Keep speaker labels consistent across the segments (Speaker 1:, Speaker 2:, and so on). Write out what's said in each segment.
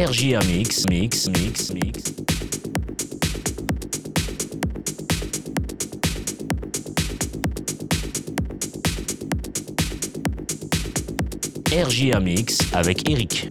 Speaker 1: RJA Mix, Mix, Mix, Mix. RJA Mix avec Eric.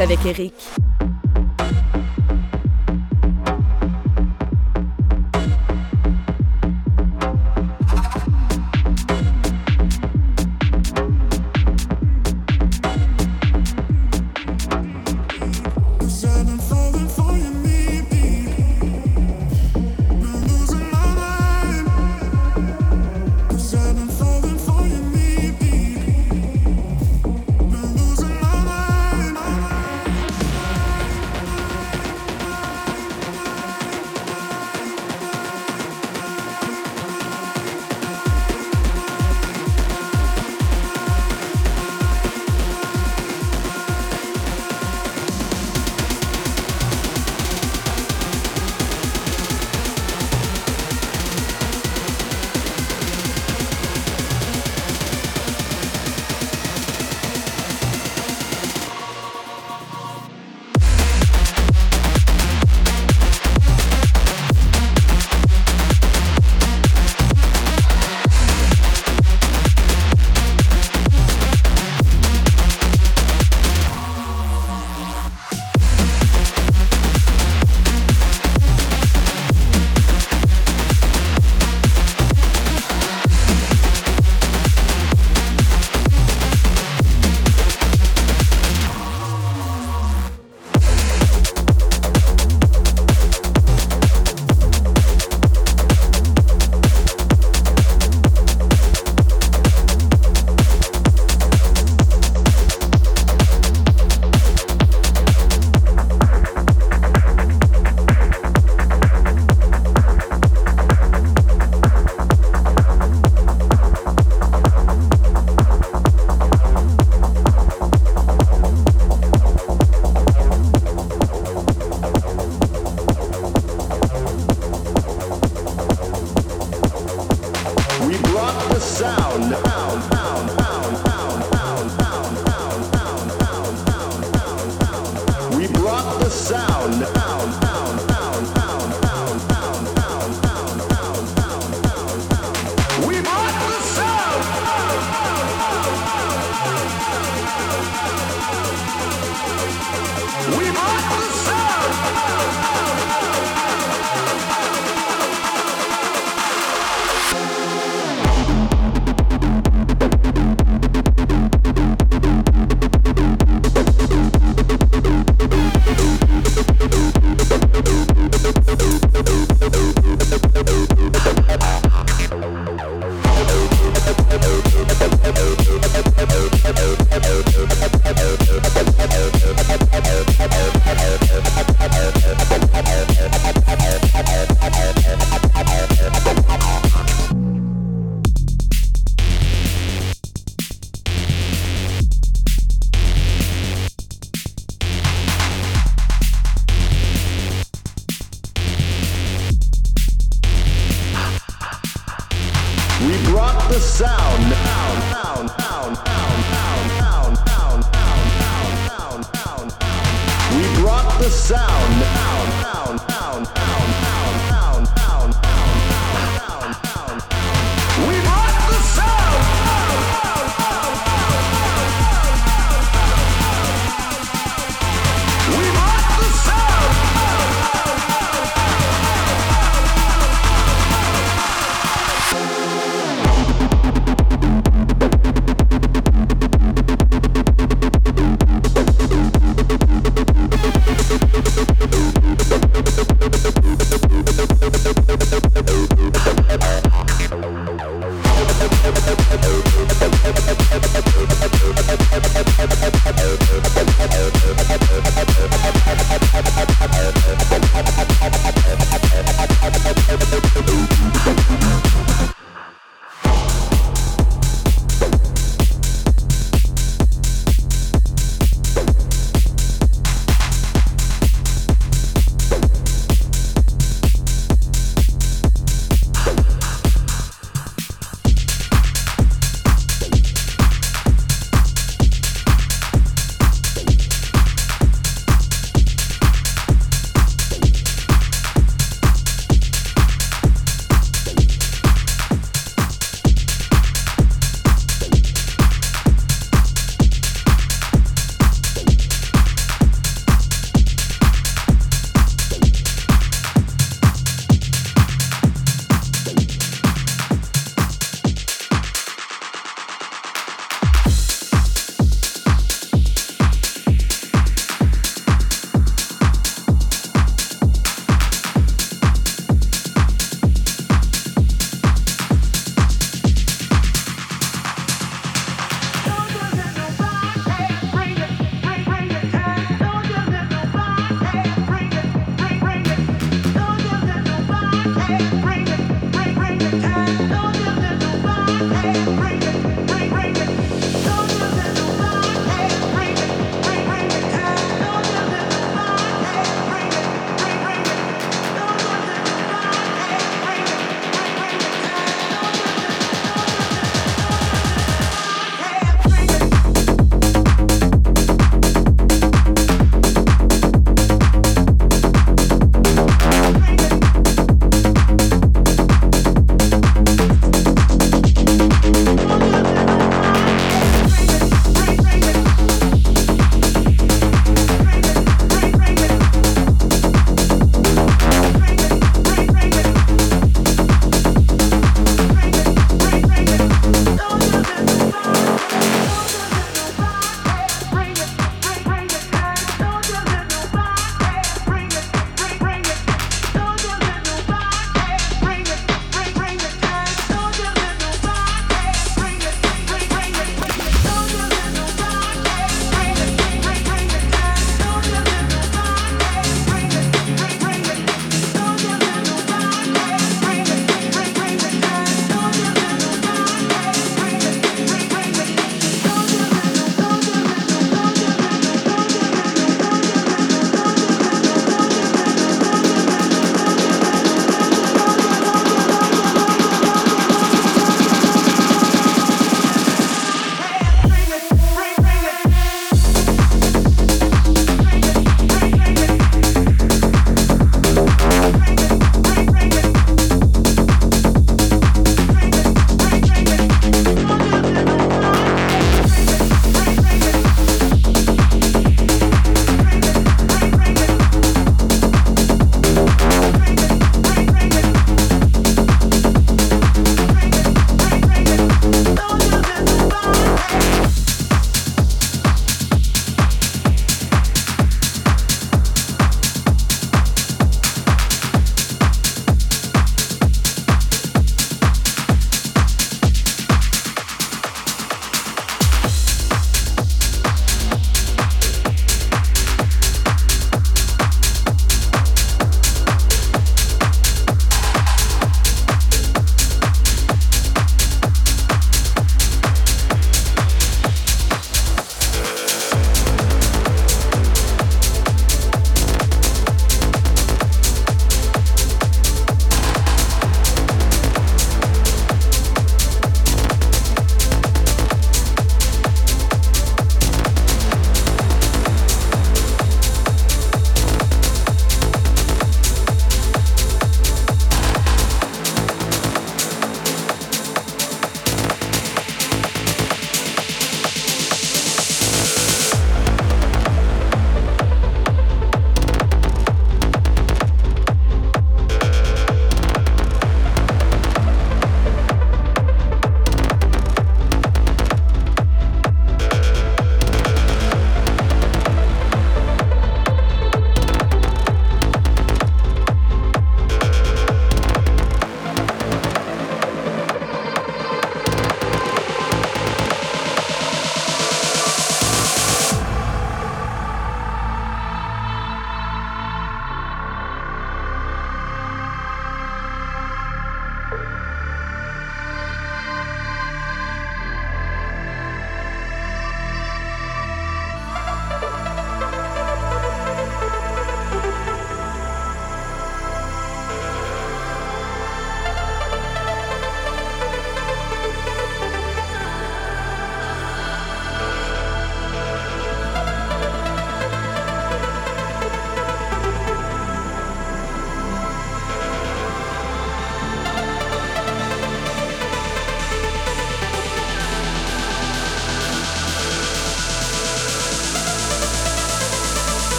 Speaker 2: avec Eric.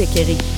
Speaker 3: RGR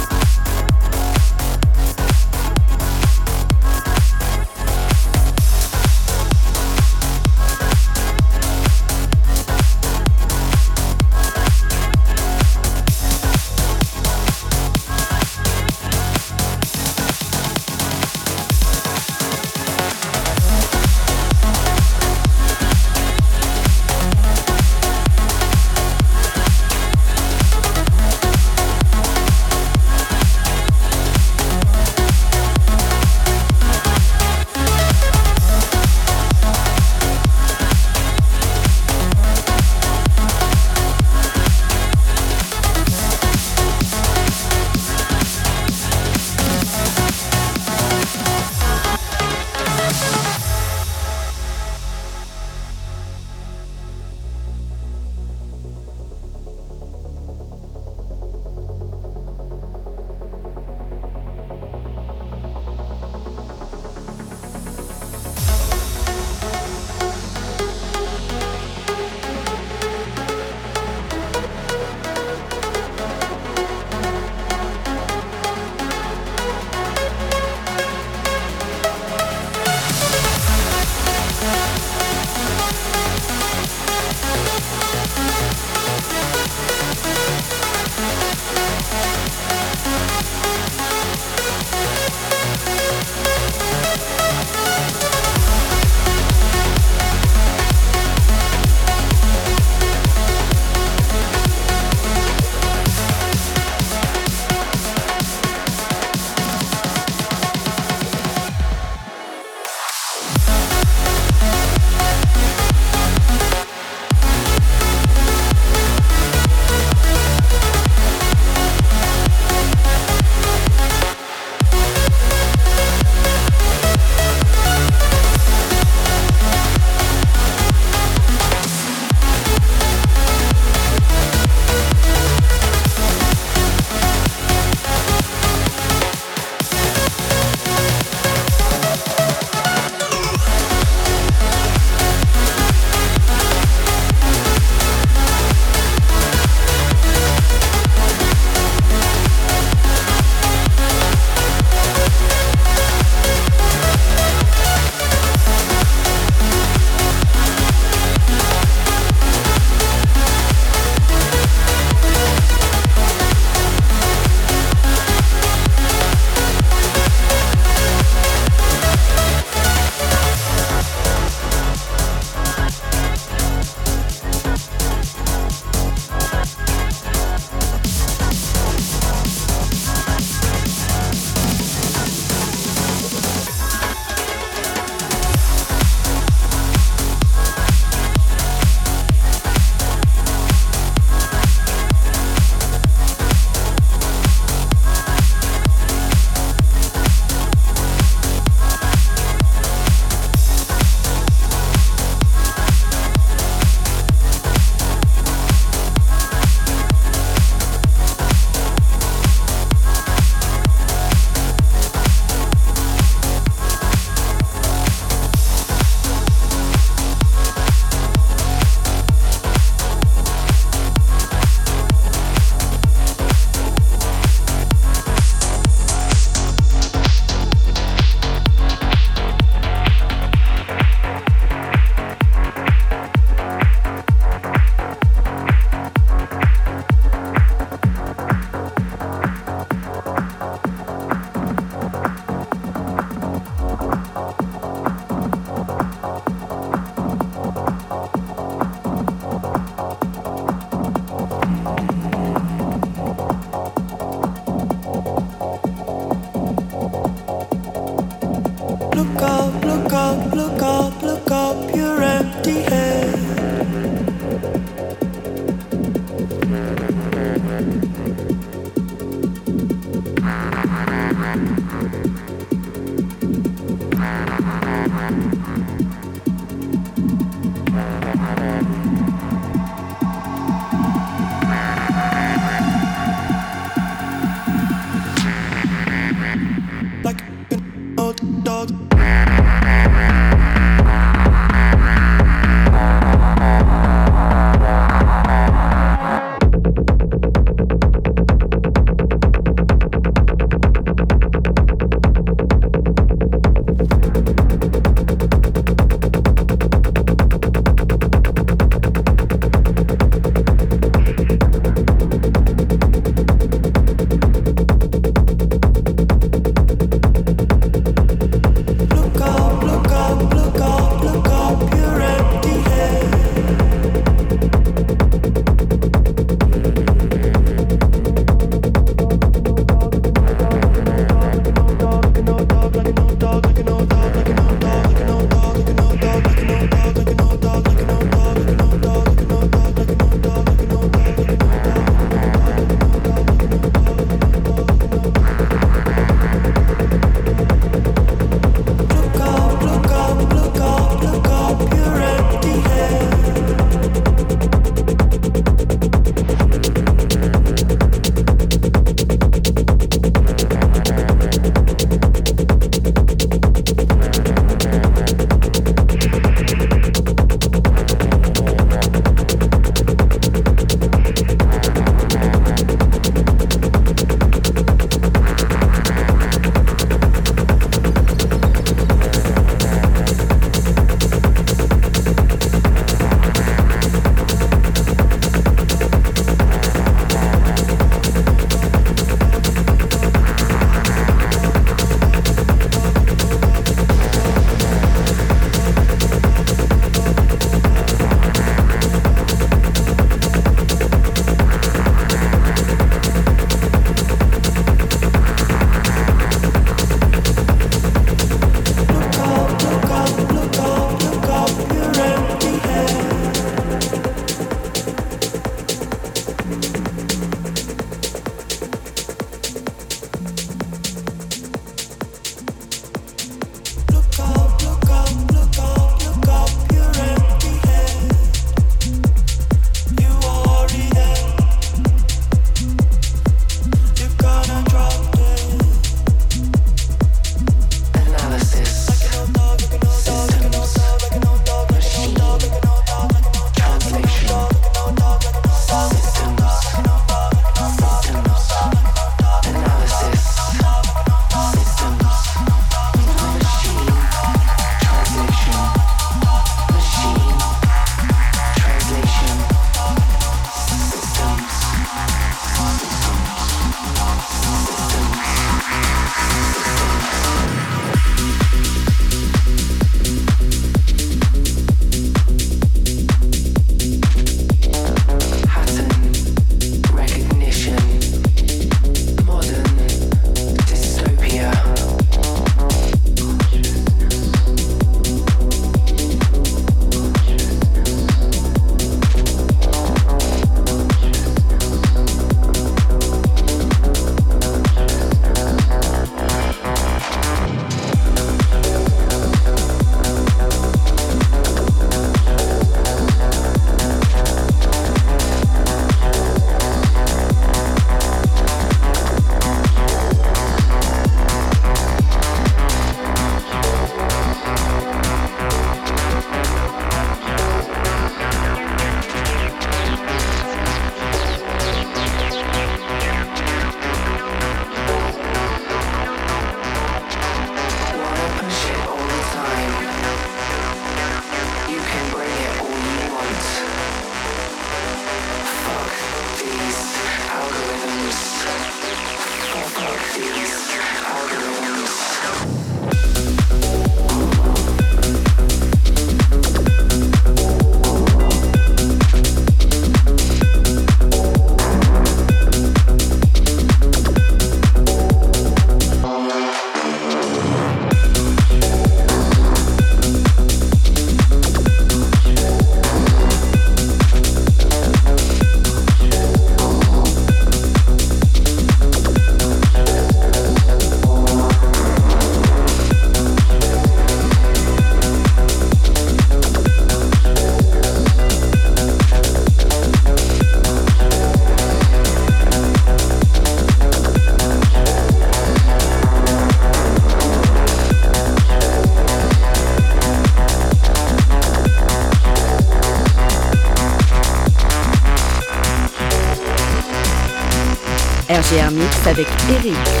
Speaker 4: RGR Mix avec Eric.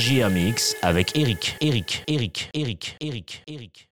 Speaker 5: Sun.
Speaker 1: RJA Mix avec Eric, Eric, Eric, Eric, Eric.